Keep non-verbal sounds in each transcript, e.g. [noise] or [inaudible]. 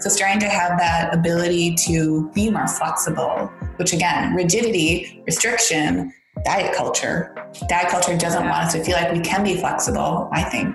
So starting to have that ability to be more flexible, which again, rigidity, restriction, diet culture. Diet culture doesn't want us to feel like we can be flexible, I think.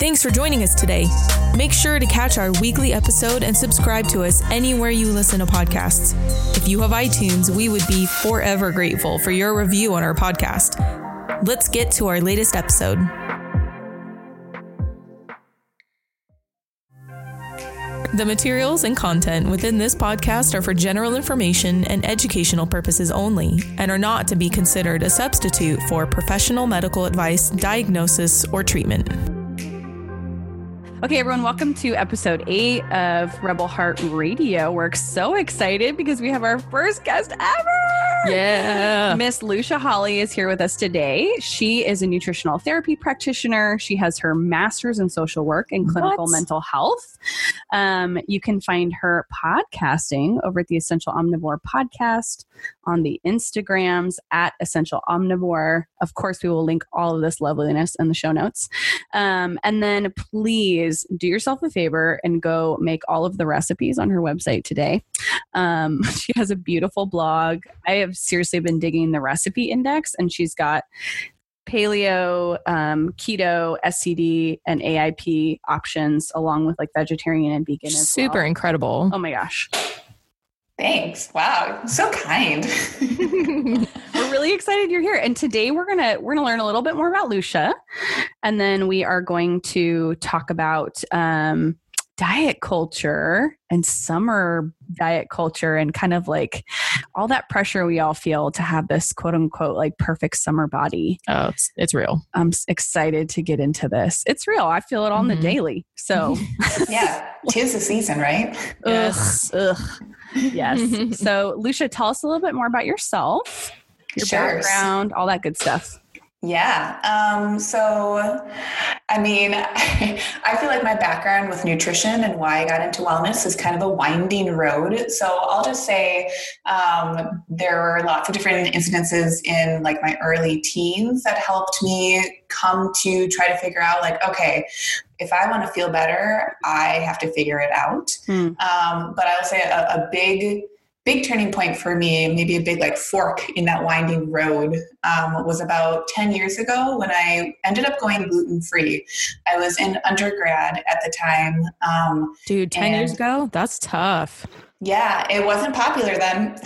Thanks for joining us today. Make sure to catch our weekly episode and subscribe to us anywhere you listen to podcasts. If you have iTunes, we would be forever grateful for your review on our podcast. Let's get to our latest episode. The materials and content within this podcast are for general information and educational purposes only and are not to be considered a substitute for professional medical advice, diagnosis, or treatment. Okay, everyone, welcome to episode eight of Rebel Heart Radio. We're so excited because we have our first guest ever. Yeah. Miss Lucia Holly is here with us today. She is a nutritional therapy practitioner. She has her master's in social work and clinical What? mental health. Um, you can find her podcasting over at the Essential Omnivore podcast on the Instagrams at Essential Omnivore. Of course, we will link all of this loveliness in the show notes. Um, and then please do yourself a favor and go make all of the recipes on her website today. Um, [laughs] she has a beautiful blog. I have seriously been digging the recipe index, and she's got paleo, um, keto, SCD, and AIP options, along with like vegetarian and vegan. Super well. incredible. Oh my gosh. Thanks. Wow. So kind. [laughs] we're really excited you're here and today we're gonna we're gonna learn a little bit more about lucia and then we are going to talk about um, diet culture and summer diet culture and kind of like all that pressure we all feel to have this quote unquote like perfect summer body Oh, it's, it's real. i'm excited to get into this it's real i feel it on the Mhm. daily so [laughs] yeah. Tis the season, right? Yes. ugh, ugh. yes [laughs] so lucia tell us a little bit more about yourself your Sure. background all that good stuff Yeah. Um, so, I mean, [laughs] I feel like my background with nutrition and why I got into wellness is kind of a winding road. So I'll just say um, there were lots of different incidences in like my early teens that helped me come to try to figure out like, okay, if I want to feel better, I have to figure it out. Hmm. Um, but I'll say a, a big big turning point for me, maybe a big like fork in that winding road, um, was about 10 years ago when I ended up going gluten free. I was in undergrad at the time. Um, Dude, 10 years ago? That's tough. yeah, it wasn't popular then. [laughs]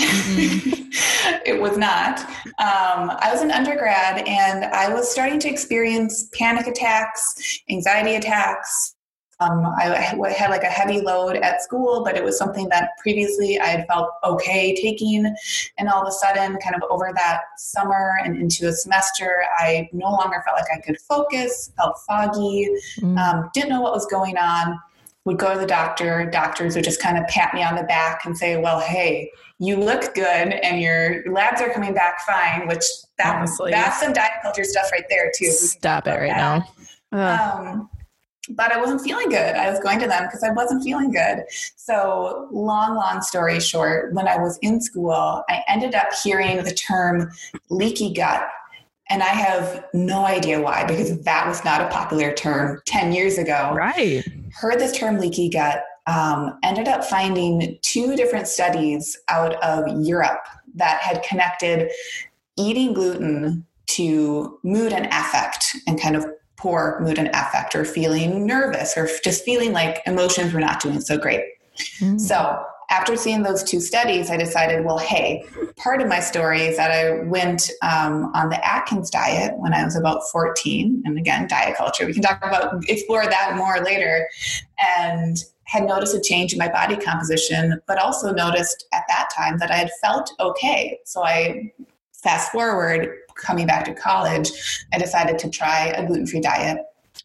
it was not. Um, I was an undergrad and I was starting to experience panic attacks, anxiety attacks. Um, I had like a heavy load at school, but it was something that previously I had felt okay taking. And all of a sudden, kind of over that summer and into a semester, I no longer felt like I could focus, felt foggy, Mm. um, didn't know what was going on would go to the doctor doctors would just kind of pat me on the back and say well hey you look good and your labs are coming back fine which that, Honestly. that's some diet culture stuff right there too Stop it right that. now. Um, but I wasn't feeling good. I was going to them because I wasn't feeling good. So, long, long story short, when I was in school, I ended up hearing the term leaky gut. And I have no idea why, because that was not a popular term 10 years ago Right. heard this term leaky gut, um, ended up finding two different studies out of Europe that had connected eating gluten to mood and affect and kind of poor mood and affect or feeling nervous or just feeling like emotions were not doing so great. Mm. So after seeing those two studies, I decided, well, hey, part of my story is that I went um, on the Atkins diet when I was about 14. And again, diet culture. We can talk about, explore that more later. And had noticed a change in my body composition, but also noticed at that time that I had felt okay. So I fast forward, coming back to college, I decided to try a gluten free diet.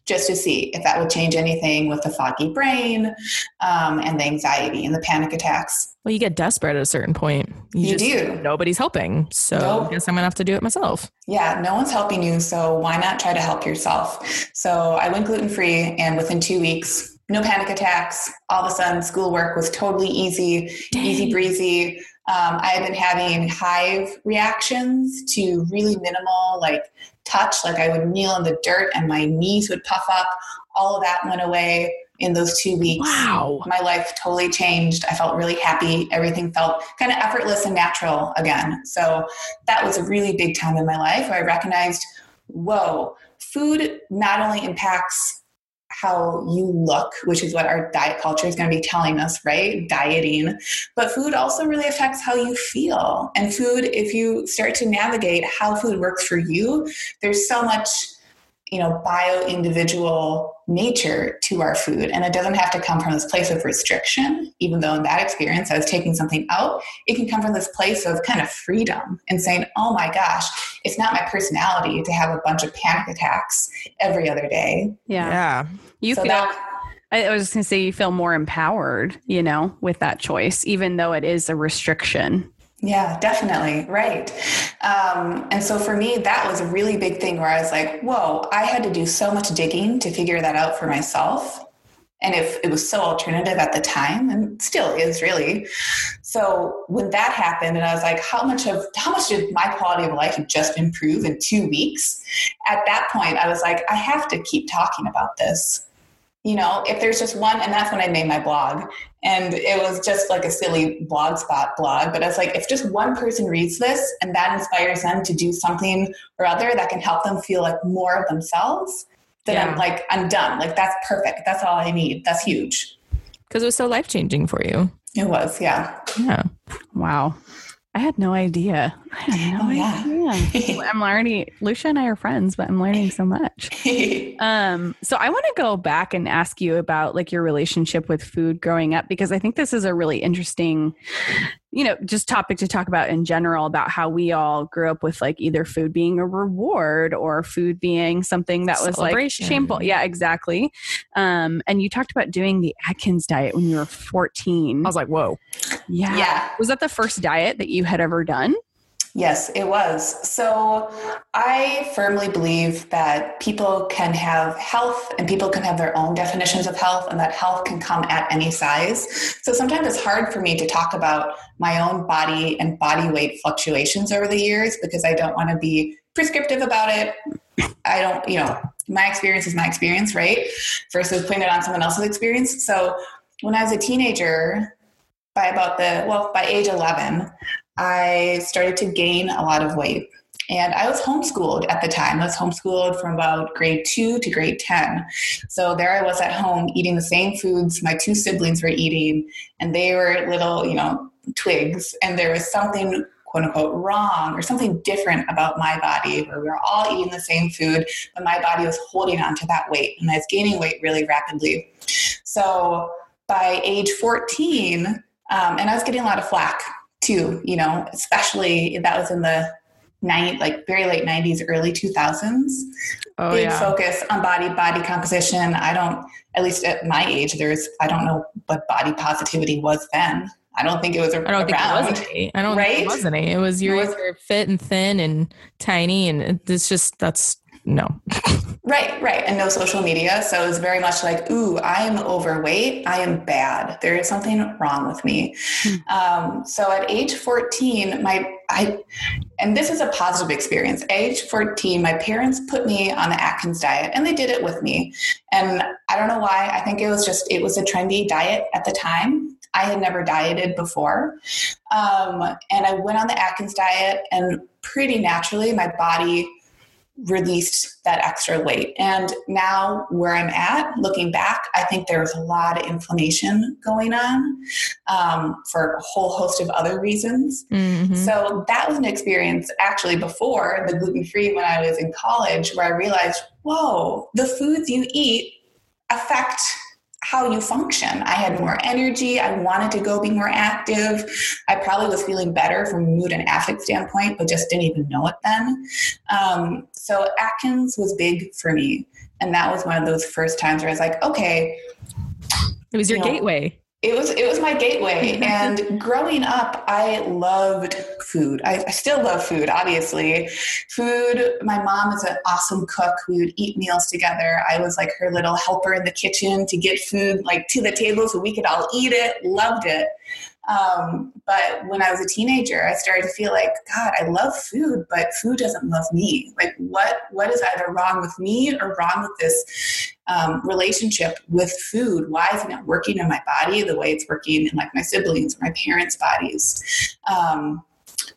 just to see if that would change anything with the foggy brain um, and the anxiety and the panic attacks. Well, you get desperate at a certain point. You, you just, do. Nobody's helping. So nope. I guess I'm going to have to do it myself. Yeah, no one's helping you. So why not try to help yourself? So I went gluten free, and within two weeks, no panic attacks. All of a sudden, schoolwork was totally easy, Dang. easy breezy. Um, I had been having hive reactions to really minimal, like touch. Like I would kneel in the dirt and my knees would puff up. All of that went away in those two weeks. Wow. My life totally changed. I felt really happy. Everything felt kind of effortless and natural again. So that was a really big time in my life where I recognized whoa, food not only impacts how you look, which is what our diet culture is going to be telling us, right? Dieting. But food also really affects how you feel. And food, if you start to navigate how food works for you, there's so much you know bio individual nature to our food and it doesn't have to come from this place of restriction even though in that experience i was taking something out it can come from this place of kind of freedom and saying oh my gosh it's not my personality to have a bunch of panic attacks every other day yeah yeah you so feel that, I was just going to say you feel more empowered, you know, with that choice, even though it is a restriction. Yeah, definitely. Right. Um, and so for me, that was a really big thing where I was like, whoa, I had to do so much digging to figure that out for myself. And if it was so alternative at the time and still is really. So when that happened and I was like, how much of how much did my quality of life just improve in two weeks? At that point, I was like, I have to keep talking about this you know, if there's just one, and that's when I made my blog. And it was just like a silly blog spot blog. But it's like, if just one person reads this and that inspires them to do something or other that can help them feel like more of themselves, then yeah. I'm like, I'm done. Like, that's perfect. That's all I need. That's huge. Because it was so life changing for you. It was, yeah. Yeah. Wow. I had no idea. I had no oh, idea. I'm learning. Lucia and I are friends, but I'm learning so much. [laughs] um, so I want to go back and ask you about like your relationship with food growing up because I think this is a really interesting you know, just topic to talk about in general about how we all grew up with like either food being a reward or food being something that was like shameful. Yeah, exactly. Um, and you talked about doing the Atkins diet when you were 14. I was like, whoa. Yeah. yeah. Was that the first diet that you had ever done? Yes, it was. So I firmly believe that people can have health and people can have their own definitions of health, and that health can come at any size. So sometimes it's hard for me to talk about my own body and body weight fluctuations over the years because I don't want to be prescriptive about it. I don't, you know, my experience is my experience, right? Versus putting it on someone else's experience. So when I was a teenager, by about the, well, by age 11, I started to gain a lot of weight. And I was homeschooled at the time. I was homeschooled from about grade two to grade 10. So there I was at home eating the same foods my two siblings were eating, and they were little, you know, twigs. And there was something quote unquote wrong or something different about my body where we were all eating the same food, but my body was holding on to that weight and I was gaining weight really rapidly. So by age 14, um, and I was getting a lot of flack too, you know, especially that was in the nine, like very late 90s, early 2000s. Oh, Big yeah. focus on body, body composition. I don't, at least at my age, there's, I don't know what body positivity was then. I don't think it was. I don't around, think it was any. I don't right? think it was any. It was you were fit and thin and tiny, and it's just that's no. right, right. And no social media. So it's very much like, ooh, I am overweight. I am bad. There is something wrong with me. Hmm. Um, so at age 14, my I and this is a positive experience. age 14, my parents put me on the Atkins diet and they did it with me. And I don't know why. I think it was just it was a trendy diet at the time. I had never dieted before. Um, and I went on the Atkins diet and pretty naturally my body released that extra weight. And now, where I'm at, looking back, I think there was a lot of inflammation going on um, for a whole host of other reasons. Mm-hmm. So, that was an experience actually before the gluten free when I was in college, where I realized, whoa, the foods you eat affect how you function. I had more energy. I wanted to go be more active. I probably was feeling better from a mood and affect standpoint, but just didn't even know it then. Um, so Atkins was big for me. And that was one of those first times where I was like, okay. It was your you know, gateway it was it was my gateway. And growing up i loved food. I, I, still love food obviously. Food my mom is an awesome cook. We would eat meals together. I was like her little helper in the kitchen to get food like to the table so we could all eat it. Loved it. Um, but when I was a teenager, I started to feel like, God, I love food, but food doesn't love me. Like, what what is either wrong with me or wrong with this um, relationship with food? Why isn't it working in my body the way it's working in like my siblings or my parents' bodies? Um,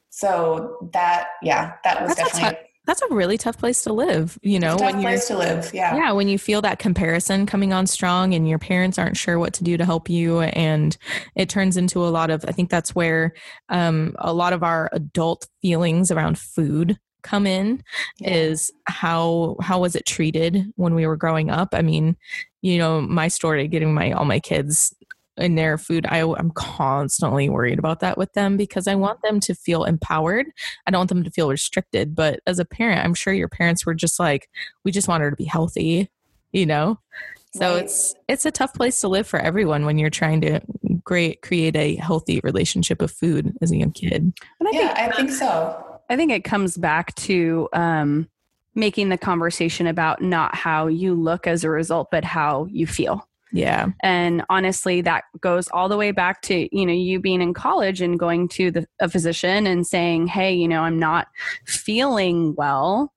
so that, yeah, that was That's definitely that's a really tough place to live you know when you place to live yeah yeah when you feel that comparison coming on strong and your parents aren't sure what to do to help you and it turns into a lot of i think that's where um, a lot of our adult feelings around food come in yeah. is how how was it treated when we were growing up? I mean you know my story getting my all my kids in their food I, i'm constantly worried about that with them because i want them to feel empowered. I don't want them to feel restricted but as a parent i'm sure your parents were just like we just want her to be healthy you know? So right. it's it's a tough place to live for everyone when you're trying to create create a healthy relationship with food as a young kid. And I yeah think, i think so i think it comes back to um, making the conversation about not how you look as a result but how you feel yeah. And honestly, that goes all the way back to, you know, you being in college and going to the, a physician and saying, hey, you know, I'm not feeling well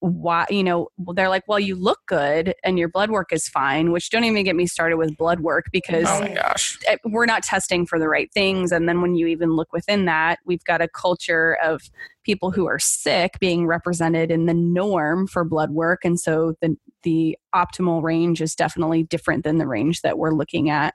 why you know they're like well you look good and your blood work is fine which don't even get me started with blood work because oh my gosh. Eh, we're not testing for the right things. And then when you even look within that we've got a culture of people who are sick being represented in the norm for blood work. And so the the optimal range is definitely different than the range that we're looking at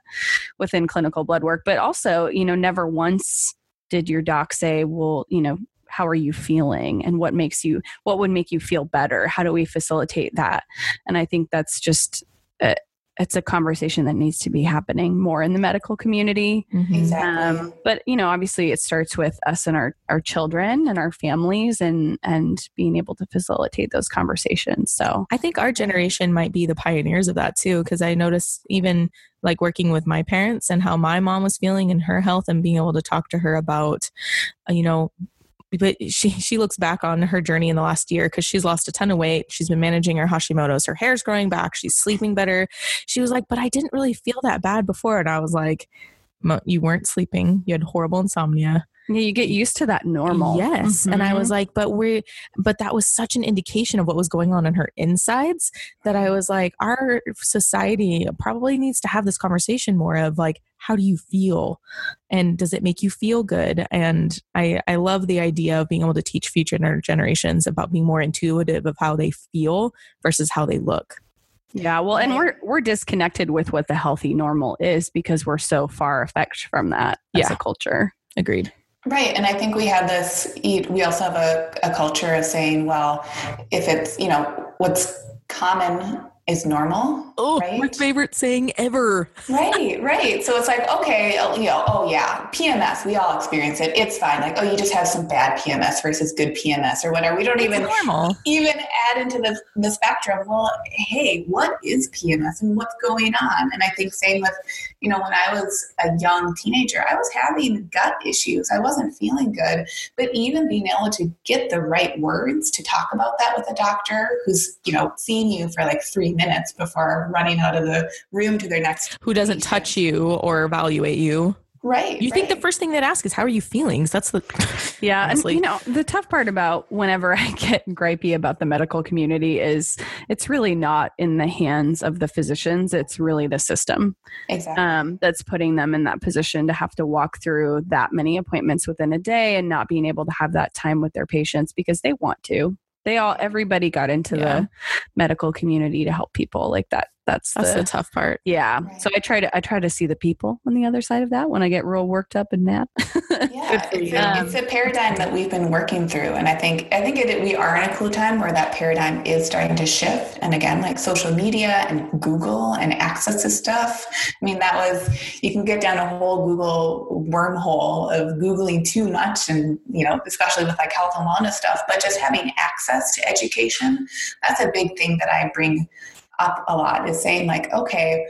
within clinical blood work. But also you know never once did your doc say well you know how are you feeling and what makes you what would make you feel better how do we facilitate that and i think that's just a, it's a conversation that needs to be happening more in the medical community. Mm-hmm. Exactly. Um, but you know, obviously, it starts with us and our our children and our families, and and being able to facilitate those conversations. So I think our generation might be the pioneers of that too, because I notice even like working with my parents and how my mom was feeling and her health, and being able to talk to her about, uh, you know but she she looks back on her journey in the last year because she's lost a ton of weight. She's been managing her Hashimoto's. Her hair's growing back. She's sleeping better. She was like, but I didn't really feel that bad before. And I was like, you weren't sleeping. You had horrible insomnia. Yeah, you get used to that normal. Yes. Mm-hmm. And I was mm-hmm. like, but we're, but that was such an indication of what was going on in her insides that I was like, our society probably needs to have this conversation more of like, how do you feel? And does it make you feel good? And I, I love the idea of being able to teach future generations about being more intuitive of how they feel versus how they look. Yeah, well, and we're we're disconnected with what the healthy normal is because we're so far effect from that as yeah. a culture. Agreed. Right. And I think we have this, we also have a, a culture of saying, well, if it's, you know, what's common is normal. Oh, right? my favorite saying ever. right, right. So it's like, okay, oh, you know, oh yeah, PMS, we all experience it. It's fine. Like, oh, you just have some bad PMS versus good PMS or whatever. We don't it's even normal. even add into the, the spectrum. Well, hey, what is PMS and what's going on? And I think same with, you know, when I was a young teenager, I was having gut issues. I wasn't feeling good. But even being able to get the right words to talk about that with a doctor who's, you know, seen you for like three minutes before running out of the room to their next. Who doesn't patient. touch you or evaluate you. Right. You right. think the first thing they'd ask is, How are you feeling? That's the. [laughs] Yeah. Honestly. And, you know, the tough part about whenever [laughs] I get gripey about the medical community is it's really not in the hands of the physicians. It's really the system exactly. um, that's putting them in that position to have to walk through that many appointments within a day and not being able to have that time with their patients because they want to they all everybody got into yeah. the medical community to help people like that that's That's the, the tough part. yeah. Right. So I try to I try to see the people on the other side of that when I get real worked up and mad. [laughs] Yeah, it's a, it's a paradigm that we've been working through, and I think I think it, we are in a cool time where that paradigm is starting to shift. And again, like social media and Google and access to stuff. I mean, that was you can get down a whole Google wormhole of googling too much, and you know, especially with like health and wellness stuff. But just having access to education, that's a big thing that I bring up a lot. Is saying like, okay,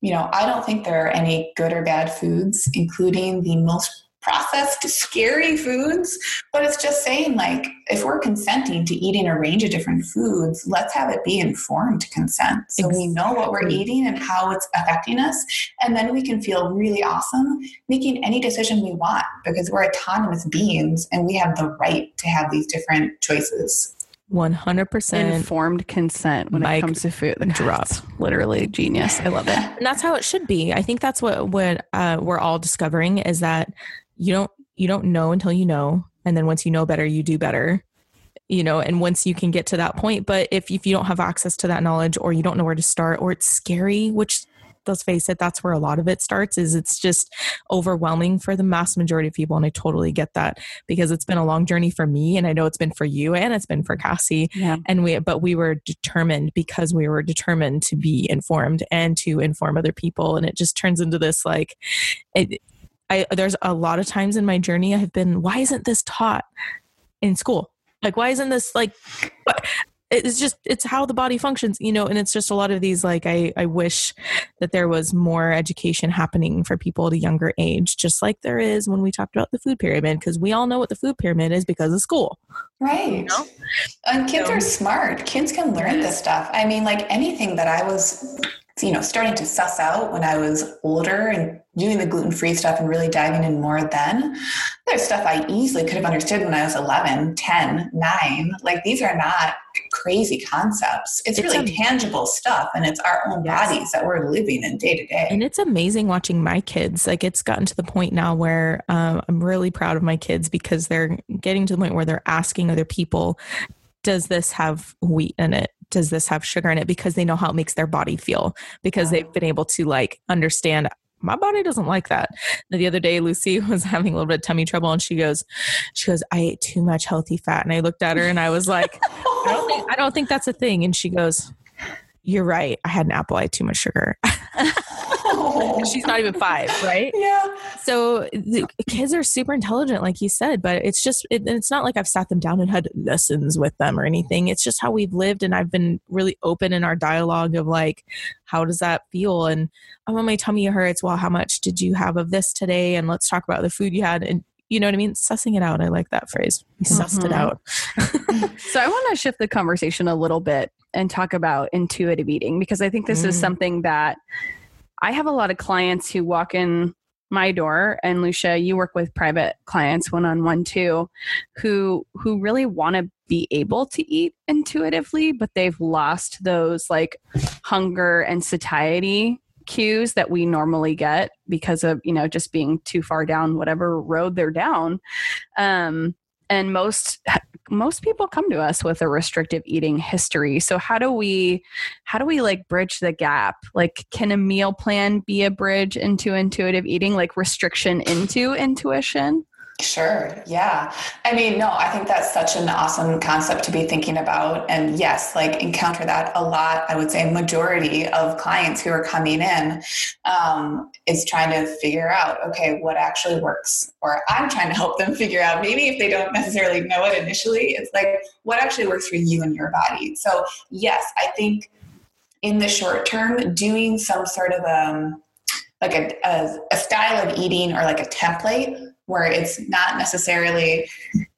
you know, I don't think there are any good or bad foods, including the most processed, scary foods. But it's just saying, like, if we're consenting to eating a range of different foods, let's have it be informed consent. So we know what we're eating and how it's affecting us. And then we can feel really awesome making any decision we want because we're autonomous beings and we have the right to have these different choices. 100%. Informed consent when it comes to food. drop. Literally genius. I love it. and that's how it should be. I think that's what what uh, we're all discovering is that you don't you don't know until you know, and then once you know better, you do better. You know, and once you can get to that point, but if if you don't have access to that knowledge, or you don't know where to start, or it's scary, which let's face it, that's where a lot of it starts. Is it's just overwhelming for the mass majority of people, and I totally get that because it's been a long journey for me, and I know it's been for you, and it's been for Cassie Yeah. and we but we were determined because we were determined to be informed and to inform other people and it just turns into this like it I there's a lot of times in my journey I have been why isn't this taught in school like why isn't this like it's just it's how the body functions you know and it's just a lot of these like I I wish that there was more education happening for people at a younger age just like there is when we talked about the food pyramid because we all know what the food pyramid is because of school Right. know? And kids So- are smart. Kids can learn this stuff. I mean, like anything that I was, you know, starting to suss out when I was older and doing the gluten free stuff and really diving in more then, there's stuff I easily could have understood when I was 11, 10, 9. Like these are not crazy concepts. It's, It's really a- tangible stuff and it's our own Yes. bodies that we're living in day to day. And it's amazing watching my kids. Like it's gotten to the point now where um, I'm really proud of my kids because they're getting to the point where they're asking other people, does this have wheat in it? Does this have sugar in it? Because they know how it makes their body feel because they've been able to like understand my body doesn't like that. The other day, Lucy [laughs] was having a little bit of tummy trouble and she goes, she goes, I ate too much healthy fat. And I looked at her and I was like, [laughs] I don't think, I don't think that's a thing. And she goes, you're right. I had an apple. I had too much sugar. [laughs] She's not even five, right? yeah. So the kids are super intelligent, like you said, but it's just, it, it's not like I've sat them down and had lessons with them or anything. It's just how we've lived. And I've been really open in our dialogue of like, how does that feel? And oh, my tummy hurts. Well, how much did you have of this today? And let's talk about the food you had. And you know what I mean? Sussing it out. I like that phrase. We sussed it Mhm. out. [laughs] [laughs] So I want to shift the conversation a little bit and talk about intuitive eating because I think this is Mm. something that I have a lot of clients who walk in my door and Lucia you work with private clients one on one too who who really want to be able to eat intuitively but they've lost those like hunger and satiety cues that we normally get because of you know just being too far down whatever road they're down. Um and most most people come to us with a restrictive eating history. So how do we how do we like bridge the gap? Like can a meal plan be a bridge into intuitive eating? Like restriction into intuition Sure. Yeah. I mean, no, I think that's such an awesome concept to be thinking about. And yes, like encounter that a lot. I would say majority of clients who are coming in um, is trying to figure out, okay, what actually works. Or I'm trying to help them figure out, maybe if they don't necessarily know it initially, it's like what actually works for you and your body. So yes, I think in the short term, doing some sort of um, like a, a, a style of eating or like a template where it's not necessarily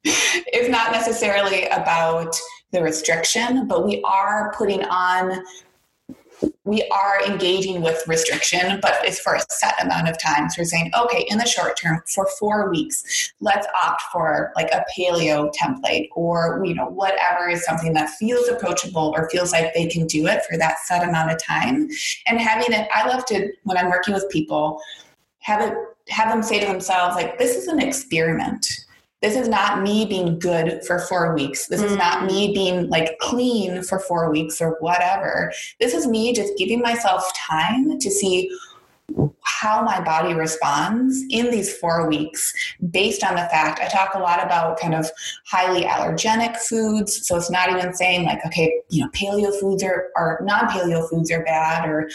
it's not necessarily about the restriction but we are putting on we are engaging with restriction but it's for a set amount of time. So we're saying okay in the short term for four weeks let's opt for like a paleo template or you know whatever is something that feels approachable or feels like they can do it for that set amount of time. And having it i love to when i'm working with people have it have them say to themselves like this is an experiment this is not me being good for four weeks. This is not me mm. being like clean for four weeks or whatever. This is me just giving myself time to see how my body responds in these four weeks based on the fact I talk a lot about kind of highly allergenic foods. So it's not even saying like, okay, you know, paleo foods are, or non paleo foods are bad, or,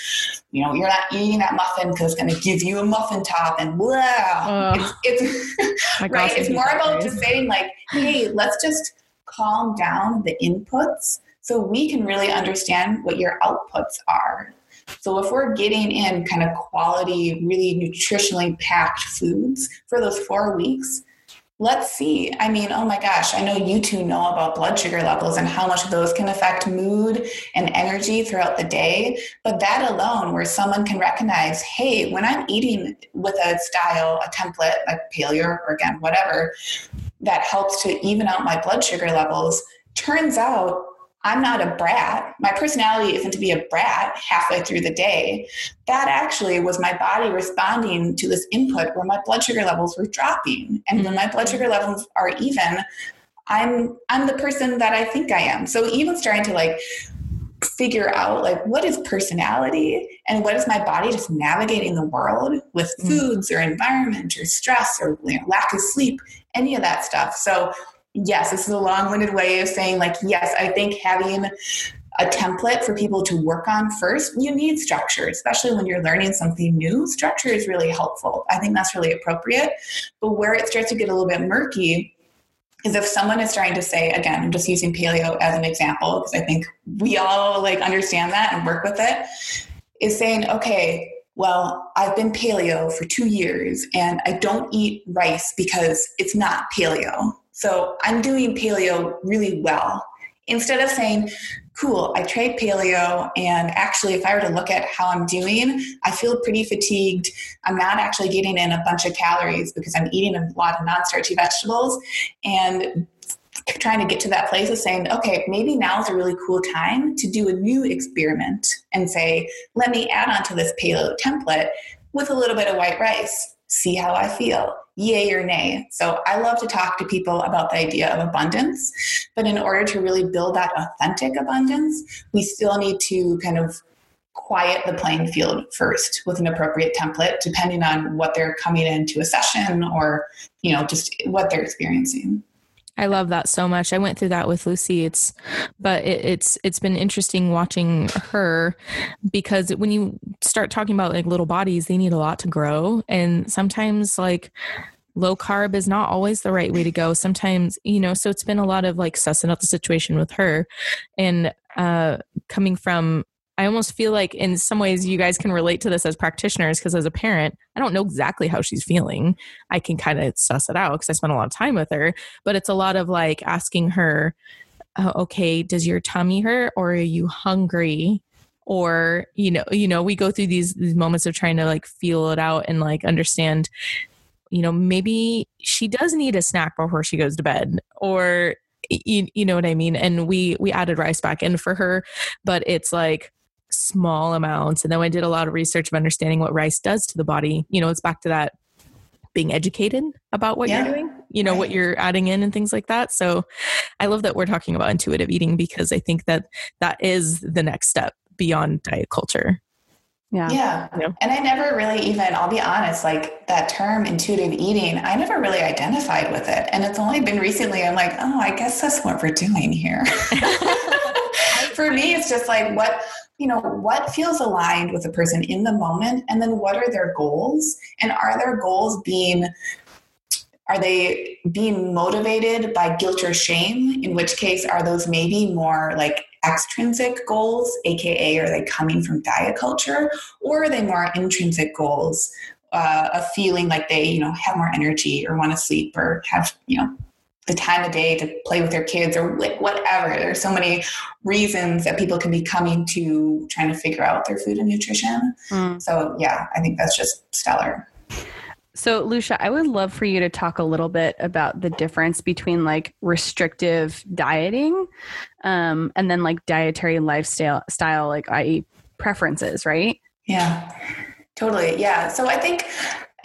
you know, you're not eating that muffin because it's going to give you a muffin top and blah. Uh, it's, it's [laughs] right. It's more about just saying like, hey, let's just calm down the inputs so we can really understand what your outputs are so if we're getting in kind of quality, really nutritionally packed foods for those four weeks, let's see. I mean, oh my gosh, I know you two know about blood sugar levels and how much those can affect mood and energy throughout the day. But that alone, where someone can recognize, hey, when I'm eating with a style, a template, like paleo or again, whatever, that helps to even out my blood sugar levels, turns out I'm not a brat. My personality isn't to be a brat halfway through the day. That actually was my body responding to this input where my blood sugar levels were dropping. And when my blood sugar levels are even, I'm I'm the person that I think I am. So even starting to like figure out like what is personality and what is my body just navigating the world with mm. foods or environment or stress or you know, lack of sleep, any of that stuff. So yes, this is a long winded way of saying, like, yes, I think having a template for people to work on first, you need structure, especially when you're learning something new. Structure is really helpful. I think that's really appropriate. But where it starts to get a little bit murky is if someone is trying to say, again, I'm just using paleo as an example because I think we all like understand that and work with it, is saying, okay, well, I've been paleo for two years and I don't eat rice because it's not paleo. So I'm doing paleo really well. Instead of saying, cool, I tried paleo, and actually, if I were to look at how I'm doing, I feel pretty fatigued. I'm not actually getting in a bunch of calories because I'm eating a lot of non starchy vegetables. And trying to get to that place of saying, okay, maybe now is a really cool time to do a new experiment and say, let me add on to this paleo template with a little bit of white rice, see how I feel yay or nay. So I love to talk to people about the idea of abundance, but in order to really build that authentic abundance, we still need to kind of quiet the playing field first with an appropriate template depending on what they're coming into a session or you know just what they're experiencing I love that so much. I went through that with Lucy. It's, but it, it's it's been interesting watching her because when you start talking about like little bodies, they need a lot to grow, and sometimes like low carb is not always the right way to go. Sometimes you know, so it's been a lot of like sussing out the situation with her, and uh, coming from I almost feel like in some ways you guys can relate to this as practitioners because as a parent, I don't know exactly how she's feeling. I can kind of suss it out because I spent a lot of time with her, but it's a lot of like asking her, oh, okay, does your tummy hurt or are you hungry? Or, you know, you know, we go through these these moments of trying to like feel it out and like understand, you know, maybe she does need a snack before she goes to bed or you, you know what I mean? And we we added rice back in for her, but it's like small amounts. And then I did a lot of research of understanding what rice does to the body. You know, it's back to that being educated about what yeah. you're doing, you know, right. what you're adding in and things like that. So I love that we're talking about intuitive eating because I think that that is the next step beyond diet culture. Yeah. Yeah. You know? And I never really even, I'll be honest, like that term intuitive eating, I never really identified with it. And it's only been recently I'm like, oh, I guess that's what we're doing here. [laughs] For me, it's just like what you know what feels aligned with a person in the moment and then what are their goals and are their goals being are they being motivated by guilt or shame in which case are those maybe more like extrinsic goals aka are they coming from diet culture or are they more intrinsic goals uh, of feeling like they you know have more energy or want to sleep or have you know the time of day to play with their kids or like whatever. There's so many reasons that people can be coming to trying to figure out their food and nutrition. Mm. So yeah, I think that's just stellar. So, Lucia, I would love for you to talk a little bit about the difference between like restrictive dieting um, and then like dietary lifestyle, style, like i.e., preferences, right? Yeah, totally. Yeah. So, I think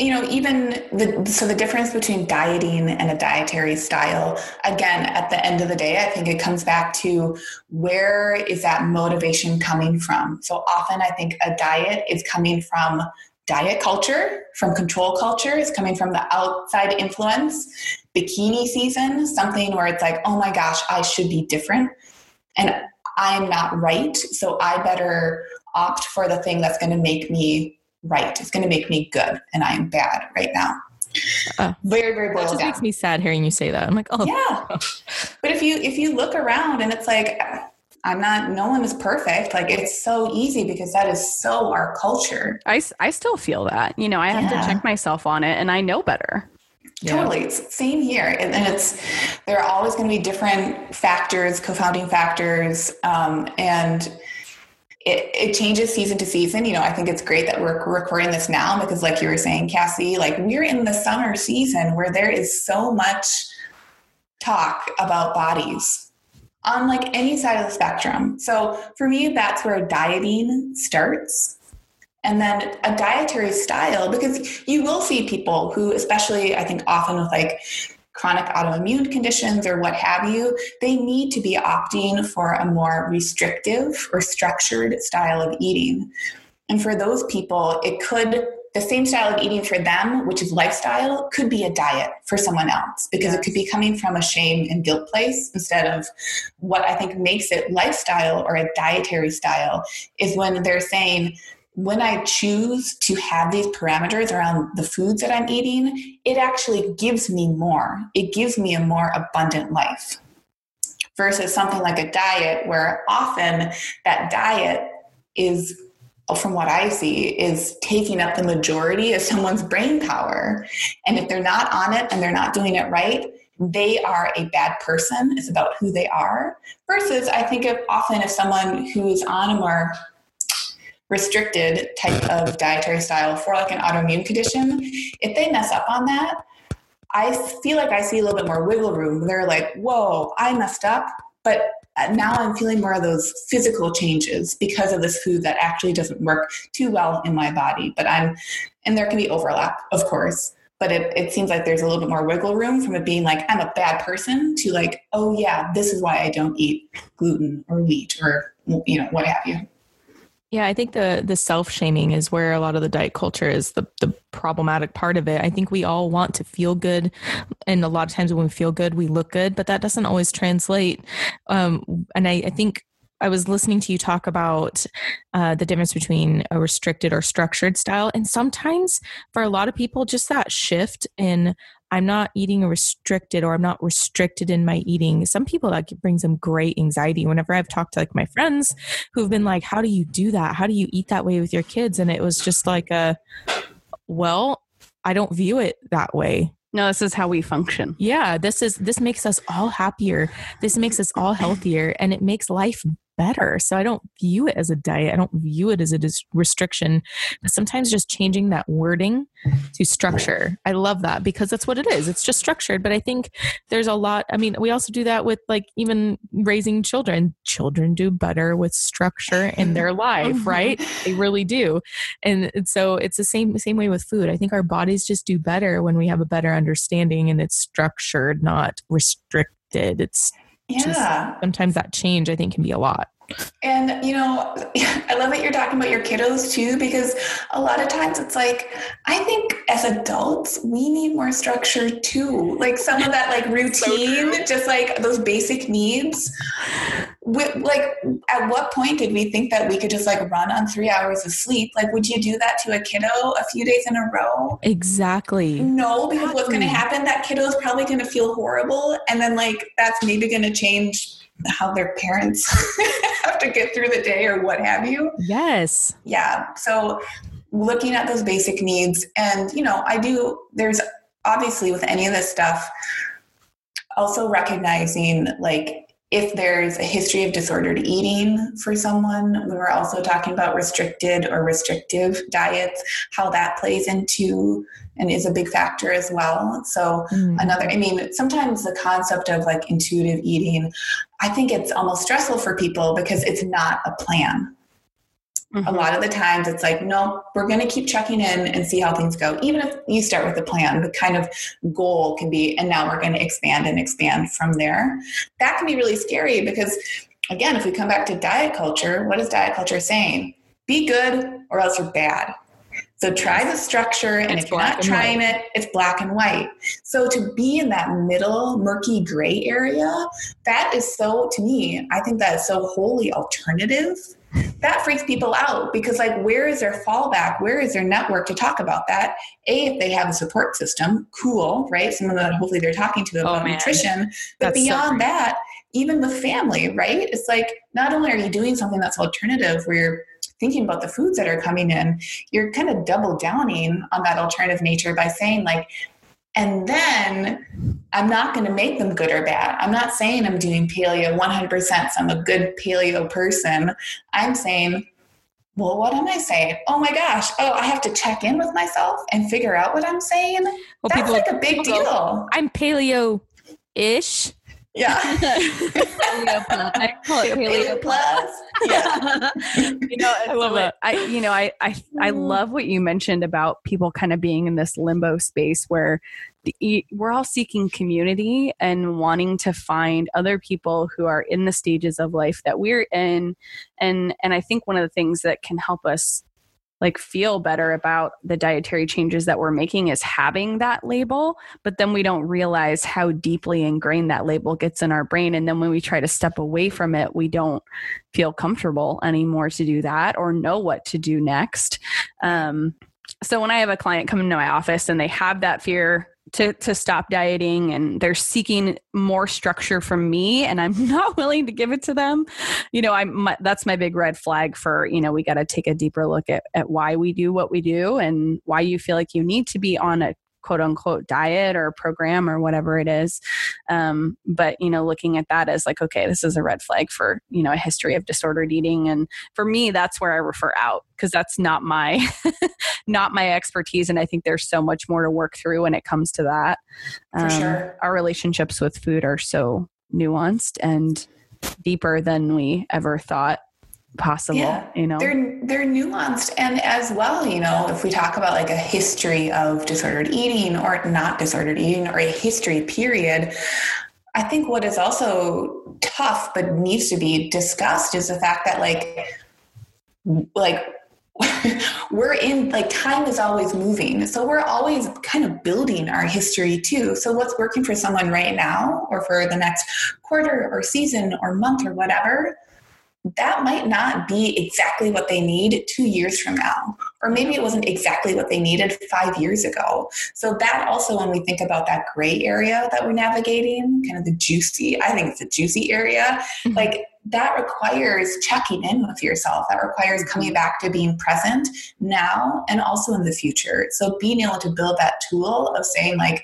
you know, even the so the difference between dieting and a dietary style, again, at the end of the day, I think it comes back to where is that motivation coming from? So often I think a diet is coming from diet culture, from control culture, is coming from the outside influence, bikini season, something where it's like, oh my gosh, I should be different. And I'm not right. So I better opt for the thing that's going to make me right. It's going to make me good, and I am bad right now. Uh, very very boiled that just down. makes me sad hearing you say that. I'm like, oh yeah. [laughs] but if you if you look around and it's like I'm not, no one is perfect. Like it's so easy because that is so our culture. I, I still feel that, you know, I have yeah. to check myself on it and I know better. Yeah. Totally. It's same here. And, and, it's, there are always going to be different factors, co-founding factors. Um, and it, it changes season to season. You know, I think it's great that we're recording this now because like you were saying, Cassie, like we're in the summer season where there is so much talk about bodies on like any side of the spectrum. So for me, that's where dieting starts and then a dietary style because you will see people who especially i think often with like chronic autoimmune conditions or what have you they need to be opting for a more restrictive or structured style of eating and for those people it could the same style of eating for them which is lifestyle could be a diet for someone else because it could be coming from a shame and guilt place instead of what i think makes it lifestyle or a dietary style is when they're saying when I choose to have these parameters around the foods that I'm eating, it actually gives me more. It gives me a more abundant life versus something like a diet where often that diet is from what I see, is taking up the majority of someone's brain power. And if they're not on it and they're not doing it right, they are a bad person. It's about who they are. Versus, I think of often if someone who's on a more restricted type of dietary style for like an autoimmune condition, if they mess up on that, I feel like I see a little bit more wiggle room. They're like, whoa, I messed up, but Uh, now I'm feeling more of those physical changes because of this food that actually doesn't work too well in my body. But I'm, and there can be overlap, of course, but it, it seems like there's a little bit more wiggle room from it being like, I'm a bad person to like, oh yeah, this is why I don't eat gluten or wheat or, you know, what have you. Yeah, I think the the self shaming is where a lot of the diet culture is the the problematic part of it. I think we all want to feel good, and a lot of times when we feel good, we look good, but that doesn't always translate. Um, and I, I think I was listening to you talk about uh, the difference between a restricted or structured style. And sometimes for a lot of people, just that shift in I'm not eating restricted or I'm not restricted in my eating. Some people that brings them great anxiety. Whenever I've talked to like my friends who've been like, how do you do that? How do you eat that way with your kids? And it was just like a, well, I don't view it that way. No, this is how we function. Yeah, this is this makes us all happier. This makes us all healthier and it makes life better. So I don't view it as a diet. I don't view it as a restriction. But sometimes just changing that wording to structure. I love that because that's what it is. It's just structured. But I think there's a lot. I mean, we also do that with like even raising children. Children do better with structure in their [laughs] life, mm-hmm. right? They really do. And so it's the same same way with food. I think our bodies just do better when we have a better understanding and it's structured, not restricted. It's yeah. Just, sometimes that change I think can be a lot. And you know, [laughs] I love that you're talking about your kiddos too, because a lot of times it's like, I think as adults, we need more structure too. Like some of that like [laughs] routine, so just like those basic needs. With, like at what point did we think that we could just like run on three hours of sleep? Like, would you do that to a kiddo a few days in a row? Exactly. No, because exactly. what's going to happen? That kiddo is probably going to feel horrible, and then like that's maybe going to change how their parents [laughs] have to get through the day or what have you. Yes. Yeah. So looking at those basic needs and you know, I do there's obviously with any of this stuff also recognizing like if there's a history of disordered eating for someone, we were also talking about restricted or restrictive diets, how that plays into and is a big factor as well. So, mm. another, I mean, sometimes the concept of like intuitive eating, I think it's almost stressful for people because it's not a plan. Mm-hmm. A lot of the times it's like, no, we're going to keep checking in and see how things go. Even if you start with a plan, the kind of goal can be, and now we're going to expand and expand from there. That can be really scary because, again, if we come back to diet culture, what is diet culture saying? Be good or else you're bad. So try the structure, and it's if you're not trying white. it, it's black and white. So to be in that middle, murky gray area, that is so, to me, I think that is so wholly alternative that freaks people out because like where is their fallback? Where is their network to talk about that? A if they have a support system cool right? Someone that hopefully they're talking to about oh, nutrition. But that's beyond so that even with family right? It's like not only are you doing something that's alternative where you're thinking about the foods that are coming in you're kind of double downing on that alternative nature by saying like and then I'm not going to make them good or bad. I'm not saying I'm doing paleo 100%, so I'm a good paleo person. I'm saying, well, what am I saying? Oh my gosh. Oh, I have to check in with myself and figure out what I'm saying. Well, That's people, like a big deal. Go, I'm paleo ish. Yeah. [laughs] I call it paleo plus. Yeah. [laughs] you know, I love it. I you know, I I I love what you mentioned about people kind of being in this limbo space where the, we're all seeking community and wanting to find other people who are in the stages of life that we're in and and I think one of the things that can help us like feel better about the dietary changes that we're making is having that label but then we don't realize how deeply ingrained that label gets in our brain. And then when we try to step away from it we don't feel comfortable anymore to do that or know what to do next. Um, so when i have a client come into my office and they have that fear to to stop dieting and they're seeking more structure from me and I'm [laughs] not willing to give it to them. You know I'm that's my big red flag for you know we got to take a deeper look at at why we do what we do and why you feel like you need to be on a quote unquote diet or program or whatever it is. Um, but you know looking at that as like okay this is a red flag for you know a history of disordered eating. And for me that's where i refer out because that's not my [laughs] not my expertise. And i think there's so much more to work through when it comes to that. Um, for sure. our relationships with food are so nuanced and deeper than we ever thought possible yeah, you know? They're they're nuanced. And as well you know if we talk about like a history of disordered eating or not disordered eating or a history period i think what is also tough but needs to be discussed is the fact that like like [laughs] we're in like time is always moving. So we're always kind of building our history too. So what's working for someone right now or for the next quarter or season or month or whatever that might not be exactly what they need two years from now. Or maybe it wasn't exactly what they needed five years ago. So, that also, when we think about that gray area that we're navigating, kind of the juicy, I think it's a juicy area, mm-hmm. like that requires checking in with yourself. That requires coming back to being present now and also in the future. So, being able to build that tool of saying, like,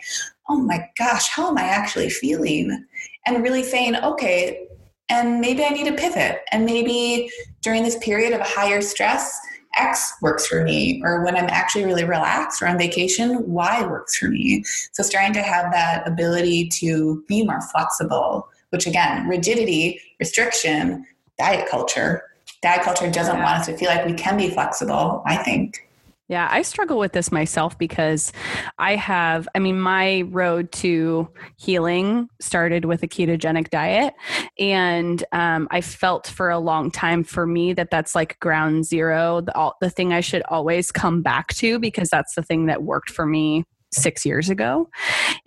oh my gosh, how am I actually feeling? And really saying, okay, and maybe I need a pivot. And maybe during this period of higher stress, X works for me, or when I'm actually really relaxed or on vacation, Y works for me. So, starting to have that ability to be more flexible, which again, rigidity, restriction, diet culture. Diet culture doesn't want us to feel like we can be flexible, I think. Yeah, I struggle with this myself because I have, I mean, my road to healing started with a ketogenic diet. And um, I felt for a long time for me that that's like ground zero, the, the thing I should always come back to because that's the thing that worked for me six years ago.